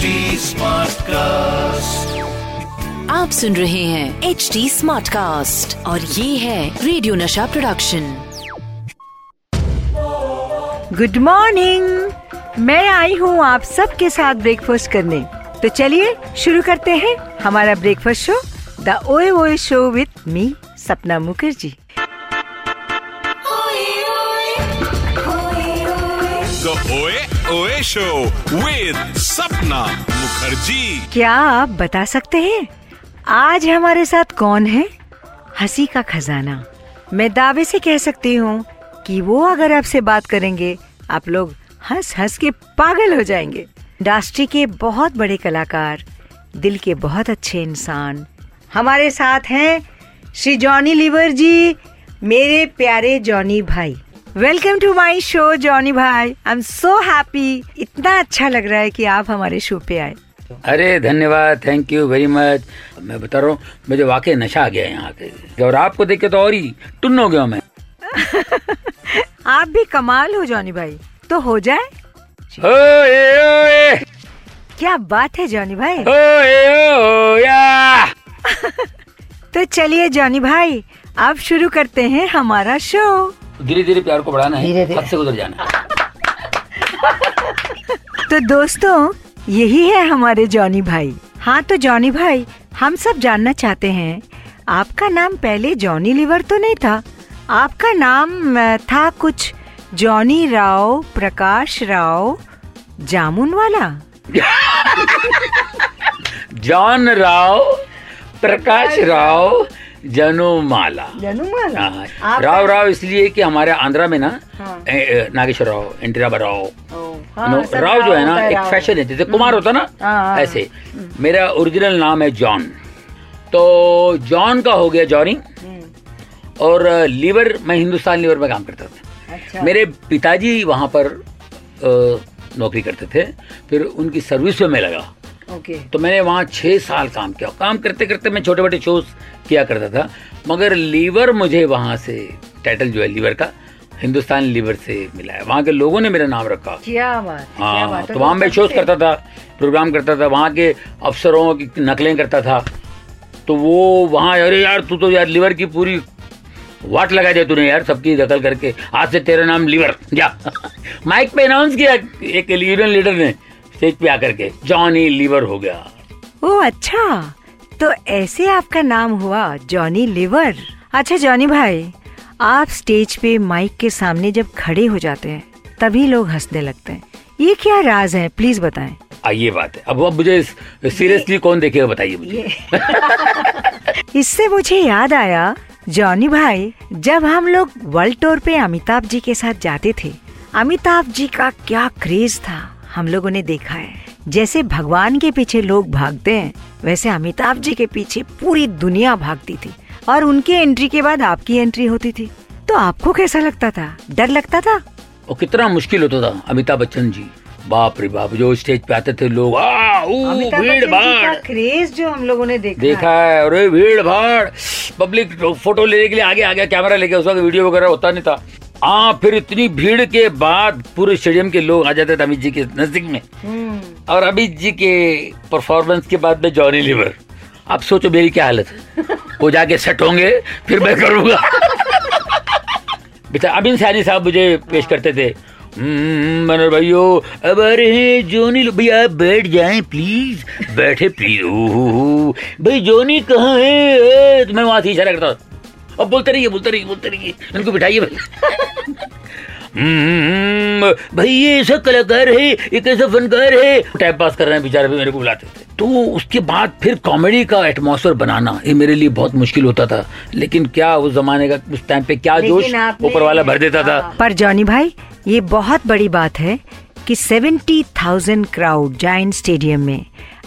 HD cast आप सुन रहे हैं एच डी स्मार्ट कास्ट और ये है रेडियो नशा प्रोडक्शन गुड मॉर्निंग मैं आई हूँ आप सबके साथ ब्रेकफास्ट करने। तो चलिए शुरू करते हैं हमारा ब्रेकफास्ट शो द ओए ओए शो विद मी सपना Mukherjee. Oe Oe Show with Sapna Mukherjee. क्या आप बता सकते हैं? आज हमारे साथ कौन है? हँसी का खजाना। मैं दावे से कह सकती हूँ कि वो अगर आपसे बात करेंगे, आप लोग हंस हंस के पागल हो जाएँगे। इंडस्ट्री के बहुत बड़े कलाकार, दिल के बहुत अच्छे इंसान हमारे साथ हैं श्री जॉनी लीवर जी, मेरे प्यारे जॉनी भाई। Welcome to my show Johnny भाई आई एम सो हैप्पी इतना अच्छा लग रहा है कि आप हमारे शो पे आए। अरे धन्यवाद. थैंक यू वेरी मच मैं बता रहा हूँ मुझे वाकई नशा आ गया यहाँ के और आपको देख के तो और ही टुन हो गया मैं। आप भी कमाल हो जॉनी भाई तो हो जाए। ओए ओए क्या बात है जॉनी भाई ओए ओया तो चलिए जॉनी भाई अब शुरू करते हैं हमारा शो धीरे धीरे प्यार को बढ़ाना है हद से गुजर जाना। तो दोस्तों यही है हमारे जॉनी भाई। हाँ तो जॉनी भाई हम सब जानना चाहते हैं आपका नाम पहले जॉनी लिवर तो नहीं था? आपका नाम था कुछ जॉनी राव प्रकाश राव जामुन वाला? जॉन राव प्रकाश राव जनुमाला। जनुमाला? हाँ, राव राव इसलिए कि हमारे आंध्रा में ना हाँ। नागेश्वर राव एन टी राव हाँ, नो, राव जो है ना एक फ़ैशन है जैसे कुमार होता ना हाँ, हाँ। ऐसे। मेरा ओरिजिनल नाम है जॉन। तो जॉन का हो गया जॉनी। हम्म, और लीवर मैं हिंदुस्तान लीवर में काम करता था। अच्छा। मेरे पिताजी वहाँ पर नौकरी करते थे। फिर उनकी सर्विस में मैं लगा। ओके तो मैंने वहाँ छः साल काम किया। काम करते करते मैं छोटे छोटे शोज़ किया करता था मगर लीवर मुझे वहाँ से टाइटल जो है लीवर का हिंदुस्तान लीवर से मिला है। वहाँ के लोगों ने मेरा नाम रखा। क्या बात हाँ बात। तो वहाँ मैं शोज़ करता था प्रोग्राम करता था वहाँ के अफसरों की नकलें करता था। तो वो वहाँ अरे यार तू तो यार लीवर की पूरी वाट लगा दिया तूने यार सबकी दखल करके। आज से तेरा नाम लीवर। जा। माइक पे अनाउंस किया एक यूनियन लीडर ने। स्टेज पे आकर के जॉनी लीवर हो गया। ओ अच्छा। तो ऐसे आपका नाम हुआ जॉनी लिवर? अच्छा जॉनी भाई आप स्टेज पे माइक के सामने जब खड़े हो जाते हैं तभी लोग हंसने लगते हैं। ये क्या राज है प्लीज़ बताएँ। आइए बात है। अब अब मुझे सीरियसली कौन देखेगा बताइए मुझे। इससे मुझे याद आया जॉनी भाई जब हम लोग वर्ल्ड टूर पे अमिताभ जी के साथ जाते थे अमिताभ जी का क्या क्रेज था। हम लोगों ने देखा है। जैसे भगवान के पीछे लोग भागते हैं वैसे अमिताभ जी के पीछे पूरी दुनिया भागती थी और उनके एंट्री के बाद आपकी एंट्री होती थी। तो आपको कैसा लगता था? डर लगता था? और कितना मुश्किल होता था अमिताभ बच्चन जी। बाप रे बाप जो स्टेज पे आते थे लोग भीड़ भाड़। क्रेज जो हम लोगों ने देखा, देखा है। अरे भीड़ भाड़। पब्लिक फ़ोटो लेने के लिए आगे आ गया कैमरा लेके उस वक्त वीडियो वगैरह होता नहीं था। हाँ फिर इतनी भीड़ के बाद पूरे स्टेडियम के लोग आ जाते थे अमित जी के नज़दीक में। हम्म, और अमित जी के परफॉर्मेंस के बाद में जॉनी लीवर आप सोचो मेरी क्या हालत है। वो जाके सेट होंगे फिर मैं करूँगा। बेटा अबिन सैनी साहब मुझे पेश करते थे। "हम्म, मनोहर भाइयों अब हैं जोनी भैया आप बैठ जाएँ प्लीज़ बैठे प्लीज़ ओहो भाई जोनी कहाँ है? तो मैं वहाँ से इशारा करता हूँ। अब बोलते रहिए बोलते रहिए बोलते रहिए। इनको बिठाइए भाई। हम्म, भाई ये ऐसा कलाकार है एक ऐसा फनकार है। टाइम पास कर रहे हैं बेचारे भी मेरे को बुलाते थे। तो उसके बाद फिर कॉमेडी का एटमॉस्फेयर बनाना ये मेरे लिए बहुत मुश्किल होता था। लेकिन क्या उस जमाने का उस टाइम पे क्या जोश ऊपर वाला भर देता था? पर जॉनी भाई ये बहुत बड़ी बात है कि seventy thousand crowd giant stadium में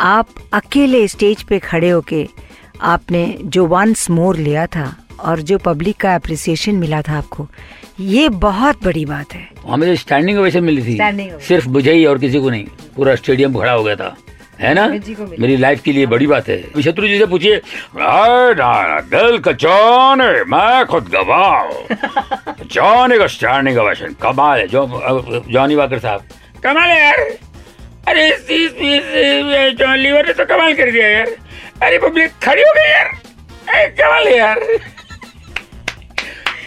आप अकेले स्टेज पे खड़े होके आपने जो वंस मोर लिया था और जो पब्लिक का अप्रिसिएशन मिला था आपको ये बहुत बड़ी बात है। हमें जो स्टैंडिंग ओवेशन मिली थी। सिर्फ़ मुझे ही और किसी को नहीं पूरा स्टेडियम खड़ा हो गया था। है ना। मेरी लाइफ के लिए बड़ी बात है। शत्रु जी से पूछिए दिल का जॉन मैं खुद गवाह जॉन का स्टैंडिंग ओवेशन कमाल है। जो जॉनी वाकर साहब कमाल है यार। अरे इस इस जॉन लीवर ने तो कमाल कर दिया यार। अरे पब्लिक खड़ी हो गई यार। कमाल है यार।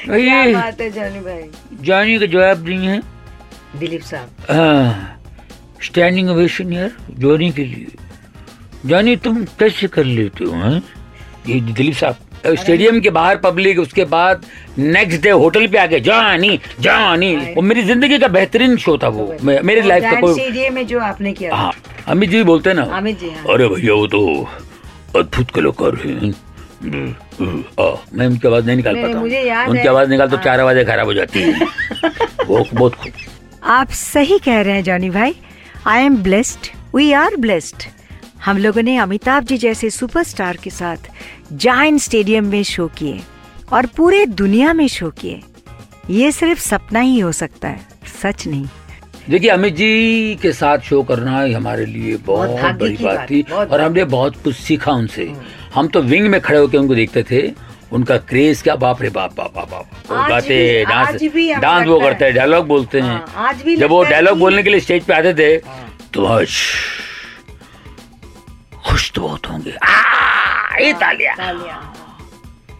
क्या बात है जॉनी भाई। जॉनी का जवाब नहीं है। दिलीप साहब। हाँ स्टैंडिंग ओवेशन यार जॉनी के लिए। जॉनी तुम कैसे कर लेते हो हैं? ये दिलीप साहब स्टेडियम के बाहर पब्लिक उसके बाद नेक्स्ट डे होटल पे आके जॉनी जॉनी। वो मेरी ज़िंदगी का बेहतरीन शो था वो। मे- मेरी लाइफ का कोई में जो आपने किया हाँ अमित जी बोलते हैं ना अमित जी हाँ। अरे भैया वो तो अद्भुत कलाकार हैं। मैं उनकी आवाज़ नहीं निकाल पाता मुझे याद उनकी आवाज़ निकाल तो हाँ। चार आवाज़ें खराब हो जाती है। वो बहुत आप सही कह रहे हैं जॉनी भाई। I am blessed we are blessed हम लोगों ने अमिताभ जी जैसे सुपरस्टार के साथ जायंट स्टेडियम में शो किए और पूरे दुनिया में शो किए। ये सिर्फ़ सपना ही हो सकता है सच नहीं। देखिए अमित जी के साथ शो करना ही हमारे लिए बहुत बहुत बड़ी बात थी और हमने बहुत कुछ सीखा उनसे। हम तो विंग में खड़े होकर उनको देखते थे उनका क्रेज क्या बाप रे बाप बाप बाप बाप। वो गाते डांस डांस वो करते हैं डायलॉग बोलते हैं। हाँ, आज भी जब वो डायलॉग बोलने के लिए स्टेज पे आते थे तो आज खुश तो बहुत होंगे। ये तालियाँ। तालियाँ।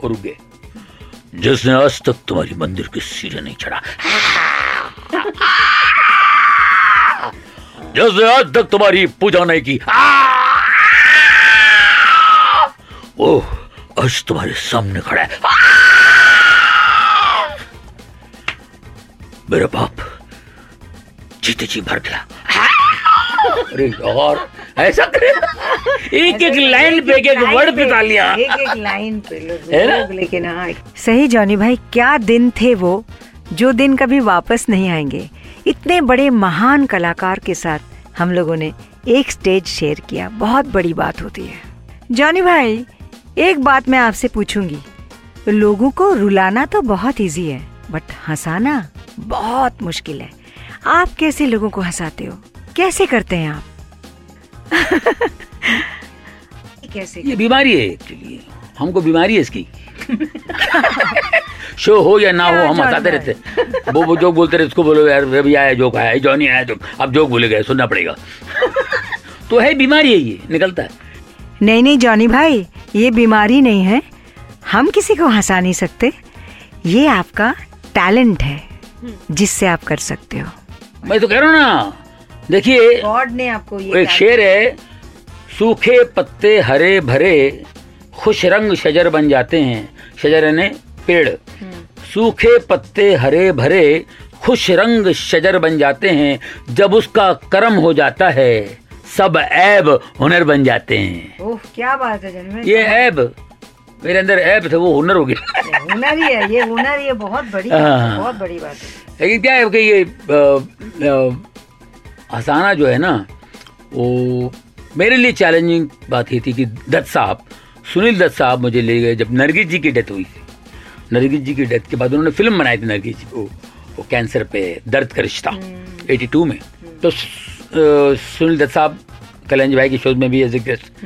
और रुक जिसने आज तक तुम्हारी मंदिर के सिरे नहीं चढ़ा। जिसने आज तक तुम्हारी पूजा नहीं की। वो आज तुम्हारे सामने खड़ा है। मेरा बाप जीते जी भर गया। अरे यार ऐसा करे। एक एक लाइन पे एक एक वर्ड पे तालियाँ एक एक लाइन पे लोग लेकिन हाँ सही जॉनी भाई क्या दिन थे वो जो दिन कभी वापस नहीं आएँगे? इतने बड़े महान कलाकार के साथ हम लोगों ने एक स्टेज शेयर किया। बहुत बड़ी बात होती है। जॉनी भाई एक बात मैं आपसे पूछूँगी। लोगों को रुलाना तो बहुत इजी है बट हंसाना बहुत मुश्किल है। आप कैसे लोगों को हंसाते हो? कैसे करते हैं आप? कैसे ये बीमारी है एक्चुअली हमको बीमारी है इसकी। शो हो या ना हो हम हंसाते? रहते वो वो जोक बोलते रहे उसको बोलो यार रवि आया जोक आया जॉनी आया जोक अब जोक बोले गए सुनना पड़ेगा। तो है बीमारी है ये निकलता है। नहीं नहीं जॉनी भाई ये बीमारी नहीं है। हम किसी को हंसा नहीं सकते। ये आपका टैलेंट है जिससे आप कर सकते हो। मैं तो कह रहा हूँ ना देखिए गॉड ने आपको वो एक शेर है सूखे पत्ते हरे भरे खुश रंग शजर बन जाते हैं। शजर यानी पेड़। सूखे पत्ते हरे भरे खुश रंग शजर बन जाते हैं जब उसका कर्म हो जाता है। सब ऐब हुनर बन जाते हैं। ओह क्या बात है जॉनी भाई ये ऐब मेरे अंदर ऐब थे वो हुनर हो गया हुनर ही है ये हुनर ये बहुत बड़ी बात है, बहुत बड़ी बात है। लेकिन क्या है कि ये अ, जो है ना वो मेरे लिए चैलेंजिंग बात ये थी कि दत्त साहब सुनील दत्त साहब मुझे ले गए जब नरगिस जी की डेथ हुई। थी नरगिस जी की डेथ के बाद उन्होंने फ़िल्म बनाई थी नरगिस जी वो, वो कैंसर पे दर्द का रिश्ता 82 में। तो अ, सुनील दत्त साहब कल्याण भाई के शोज़ में भी एज ए गेस्ट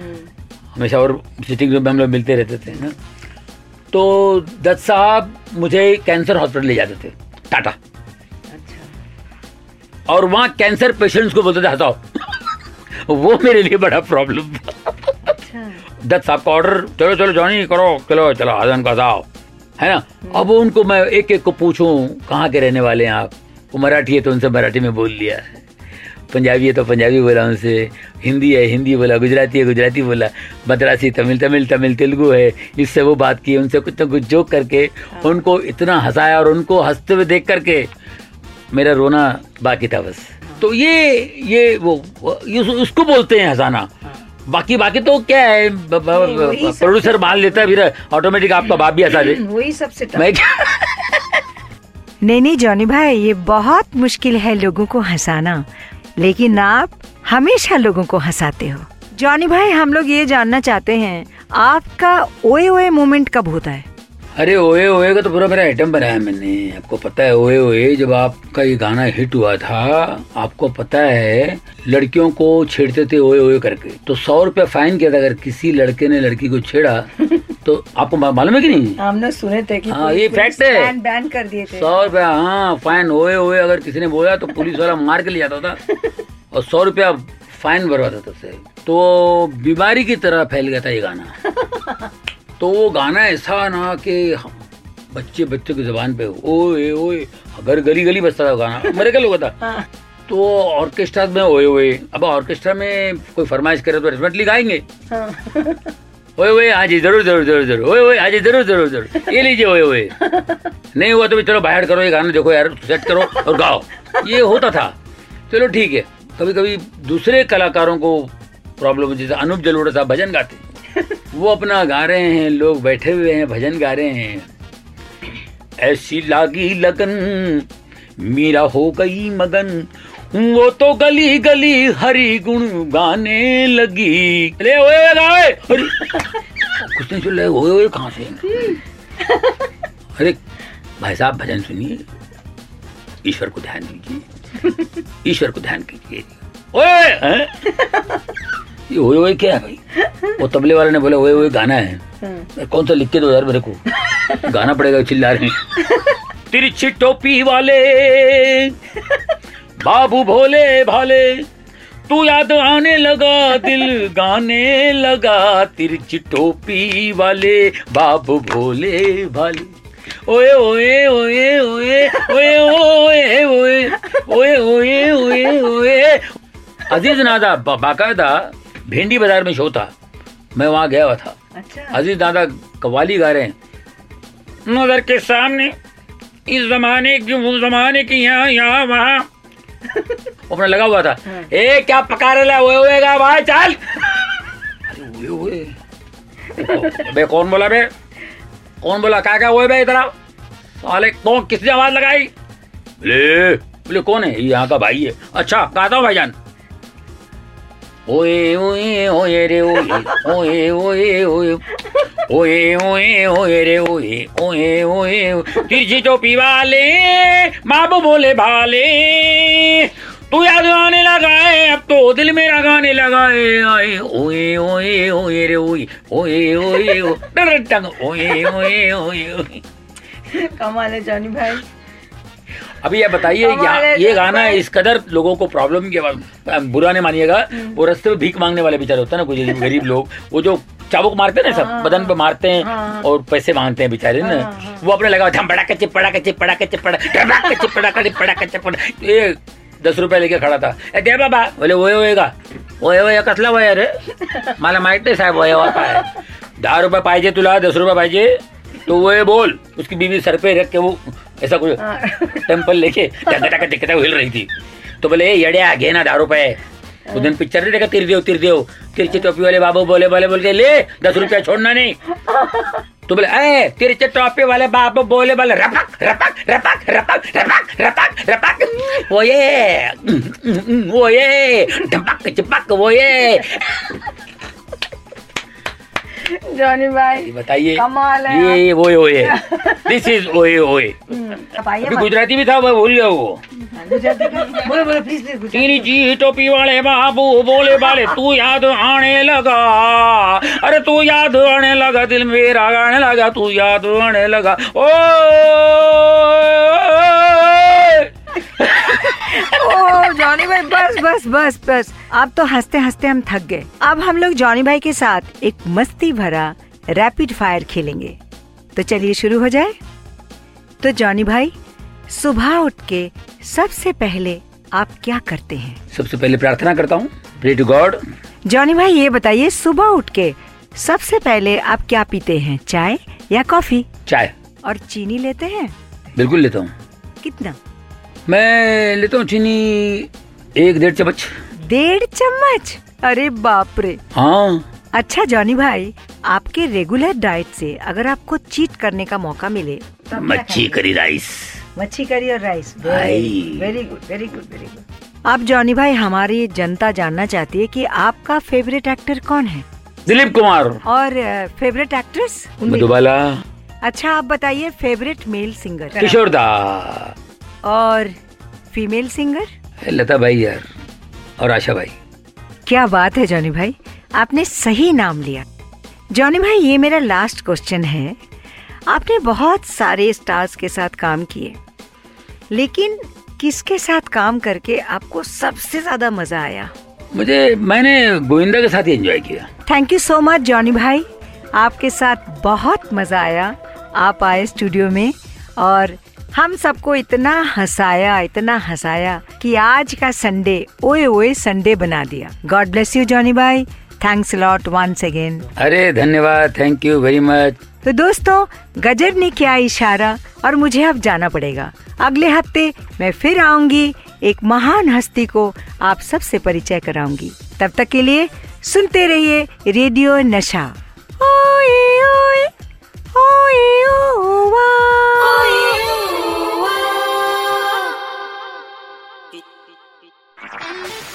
हमेशा और सिटिंग रूम में हम लोग मिलते रहते थे ना? तो दत्त साहब मुझे कैंसर हॉस्पिटल ले जाते थे टाटा। अच्छा। और वहाँ कैंसर पेशेंट्स को बोलते थे हटाओ। वो मेरे लिए बड़ा प्रॉब्लम था। अच्छा। दत्त साहब का ऑर्डर चलो चलो जॉनी करो चलो चलो हसन का जाओ है ना? अब उनको मैं एक एक को पूछूँ कहाँ के रहने वाले हैं आप? वो मराठी है तो उनसे मराठी में बोल लिया पंजाबी है तो पंजाबी बोला उनसे। हिंदी है हिंदी बोला गुजराती है गुजराती बोला। मद्रासी तमिल तमिल तमिल तेलुगु है। इससे वो बात की उनसे कुछ ना कुछ जोक करके उनको इतना हंसाया और उनको हँसते हुए देख करके मेरा रोना बाकी था बस। तो ये ये वो उसको बोलते हैं हंसाना। बाकी बाकी तो क्या है प्रोड्यूसर मान लेता है फिर ऑटोमेटिक आपका बाप भी हंसा दे। वही सबसे मैं नहीं नहीं जॉनी भाई ये बहुत मुश्किल है लोगों को हंसाना। लेकिन आप हमेशा लोगों को हंसाते हो। जॉनी भाई, हम लोग ये जानना चाहते हैं, आपका ओए ओए मोमेंट कब होता है? अरे ओए ओए का तो पूरा मेरा आइटम बनाया मैंने। आपको पता है ओए ओए जब आपका ये गाना हिट हुआ था आपको पता है लड़कियों को छेड़ते थे ओए ओए करके। तो सौ रुपया फाइन किया था अगर किसी लड़के ने लड़की को छेड़ा तो आपको मालूम है कि नहीं? हमने सुने थे कि हाँ, ये fact है। बैन बैन कर दिए थे। सौ रुपया हाँ फाइन ओए ओए अगर किसी ने बोला तो पुलिस वाला मार के ले जाता था। और सौ रुपया फाइन भरवा था तब से तो बीमारी की तरह फैल गया था ये गाना। तो वो गाना ऐसा ना कि बच्चे बच्चे की ज़ुबान पे ओए ओए अगर गली गली बजता था गाना। मेरे क्या लोग था? तो ऑर्केस्ट्रा में ओए ओए अब ऑर्केस्ट्रा में कोई फरमाइश करे तो डेफिनेटली गाएँगे। ओए ओए हाँ जी ज़रूर ज़रूर ज़रूर ज़रूर ओए ओए हाँ जी ज़रूर ज़रूर ज़रूर ये लीजिए ओए ओए। नहीं हुआ तो भी चलो बाहर करो ये गाना देखो यार सेट करो और गाओ। ये होता था। चलो ठीक है कभी कभी दूसरे कलाकारों को प्रॉब्लम जैसे अनूप जलोड़ा साहब भजन गाते हैं। वो अपना गा रहे हैं, लोग बैठे हुए हैं, भजन गा रहे हैं। ऐसी लागी लगन, मीरा हो गई मगन। वो तो गली गली हरी गुण गाने लगी। ले ओए ओए कुछ नहीं चल रहा, ओए कहाँ से? अरे, भाई साहब, भजन सुनिए। ईश्वर को ध्यान दीजिए। ईश्वर को ध्यान कीजिए। ओए? ये ओए ओए क्या है भाई वो तबले वाले ने बोला ओए ओए गाना है कौन सा लिख के दो यार मेरे को गाना पड़ेगा चिल्ला रहे तिरछी टोपी वाले बाबू भोले भाले तू याद आने लगा दिल गाने लगा तिरछी टोपी वाले बाबू भोले भाले ओए ओए ओए ओए ओए ओए ओए ओए ओए ओए ओए अज़ीज़ नादा बाकायदा भिंडी बाज़ार में शो था। मैं वहाँ गया हुआ था। अच्छा। अज़ीज़ दादा कवाली गा रहे हैं। नज़र के सामने इस जमाने की उस जमाने की यहाँ यहाँ वहाँ। अपना लगा हुआ था। ए क्या पका रहे ला ओए ओए गा भाई चल। अरे ओए ओए। बे कौन बोला बे कौन बोला? क्या क्या ओए बे इधर आओ साले कौन किसने आवाज़ लगाई? बोले बोले कौन है? यहाँ का भाई है। अच्छा गाता हूँ भाईजान? ওয়ে ওয়ে ওয়ে রে ওয়ে ওয়ে ওয়ে ওয়ে ওয়ে ওয়ে ওয়ে রে ওয়ে ওয়ে ওয়ে তিরজিত পিবালে বাবু বলে ভালে तू याद आने लगा है अब तो दिल मेरा गाने लगा है आए ओए ओए ओए रे ओए ओए ओए डर टंग ओए ओए ओए कमाल है जानी भाई अभी ये बताइए है ये गाना भाई- इस कदर लोगों को प्रॉब्लम के बाद बुरा नहीं मानिएगा। हम्म। वो रस्ते में भीख मांगने वाले बेचारे होते हैं ना कुछ गरीब लोग। वो जो चाबुक मारते हैं ना सब बदन पे मारते हैं हाँ। और पैसे मांगते हैं बेचारे ना। हाँ, हाँ। वो अपने लगा धम पड़ा चिपड़ा के चिपड़ा के चिपड़ा धड़ाक के चिपड़ा के चिपड़ा के चिपड़ा ये दस रुपए लेके खड़ा था। ए दे बाबा। बोले ओए होएगा ओए होए कसला वय रे मला माहित नाही साहेब वय है। दहा रुपये पाहिजे तुला दस रुपये पाहिजे तो वो बोल उसकी बीवी सर पे रख के वो ऐसा कुछ टेंपल लेके टका टका टिकटा हिल रही थी। तो बोले "ए, येड्या घे ना दहा रुपये उस दिन पिक्चर नहीं देखा? तिरदेव तिरदेव। तिरछी टोपी वाले बाबू बोले बोले बोल के ले दस रुपया छोड़ना नहीं। तो बोले ए तिरछे टोपी वाले बाबू बोले बोले रपक रपक रपक रपक रपक रपक रपक। वो ये वो ये ढपक चिपक वो ये। जॉनी भाई बताइए। कमाल है ये ओए ओए। दिस इज़ ओए ओए। अब आइए अभी गुजराती भी था मैं भूल गया वो। बोलो बोलो प्लीज़ प्लीज़ तेरी जी टोपी वाले बाबू बोले बाले तू याद आने लगा। अरे तू याद आने लगा दिल मेरा गाने लगा तू याद आने लगा। ओ! ओ जॉनी भाई बस बस बस बस। अब तो हँसते हँसते हम थक गए। अब हम लोग जॉनी भाई के साथ एक मस्ती भरा रैपिड फायर खेलेंगे। तो चलिए शुरू हो जाए। तो जॉनी भाई सुबह उठ के सबसे पहले आप क्या करते हैं? सबसे पहले प्रार्थना करता हूँ। प्रे टू गॉड जॉनी भाई ये बताइए सुबह उठ के सबसे पहले आप क्या पीते हैं? चाय या कॉफ़ी? चाय। और चीनी लेते हैं? बिल्कुल लेता हूँ। कितना? मैं लेता हूँ चीनी एक डेढ़ चम्मच। डेढ़ चम्मच? अरे बाप रे हाँ। अच्छा जॉनी भाई आपके रेगुलर डाइट से अगर आपको चीट करने का मौका मिले मच्छी करी राइस। मच्छी करी और rice. Very good very good very good आप जॉनी भाई हमारी जनता जानना चाहती है कि आपका फेवरेट एक्टर कौन है? दिलीप कुमार। और फेवरेट एक्ट्रेस मधुबाला। अच्छा आप बताइए फेवरेट मेल सिंगर किशोर दा। और फीमेल सिंगर लता भाई यार और आशा भाई। क्या बात है जॉनी भाई। आपने सही नाम लिया। जॉनी भाई ये मेरा लास्ट क्वेश्चन है। आपने बहुत सारे स्टार्स के साथ काम किए। लेकिन किसके साथ काम करके आपको सबसे ज़्यादा मज़ा आया? मुझे मैंने गोविंदा के साथ ही एंजॉय किया। Thank you so much Johnny भाई। आपके साथ बहुत मज़ा आया। आप आए स्टूडियो में और हम सबको इतना हंसाया इतना हंसाया कि आज का संडे ओए ओए संडे बना दिया। गॉड ब्लेस यू जॉनी भाई थैंक्स लॉट वंस अगेन अरे धन्यवाद थैंक यू वेरी मच तो दोस्तों गजर ने क्या इशारा और मुझे अब जाना पड़ेगा। अगले हफ़्ते मैं फिर आऊँगी एक महान हस्ती को आप सबसे परिचय कराऊँगी। तब तक के लिए सुनते रहिए रेडियो नशा। ओए ओए ओए ओवा।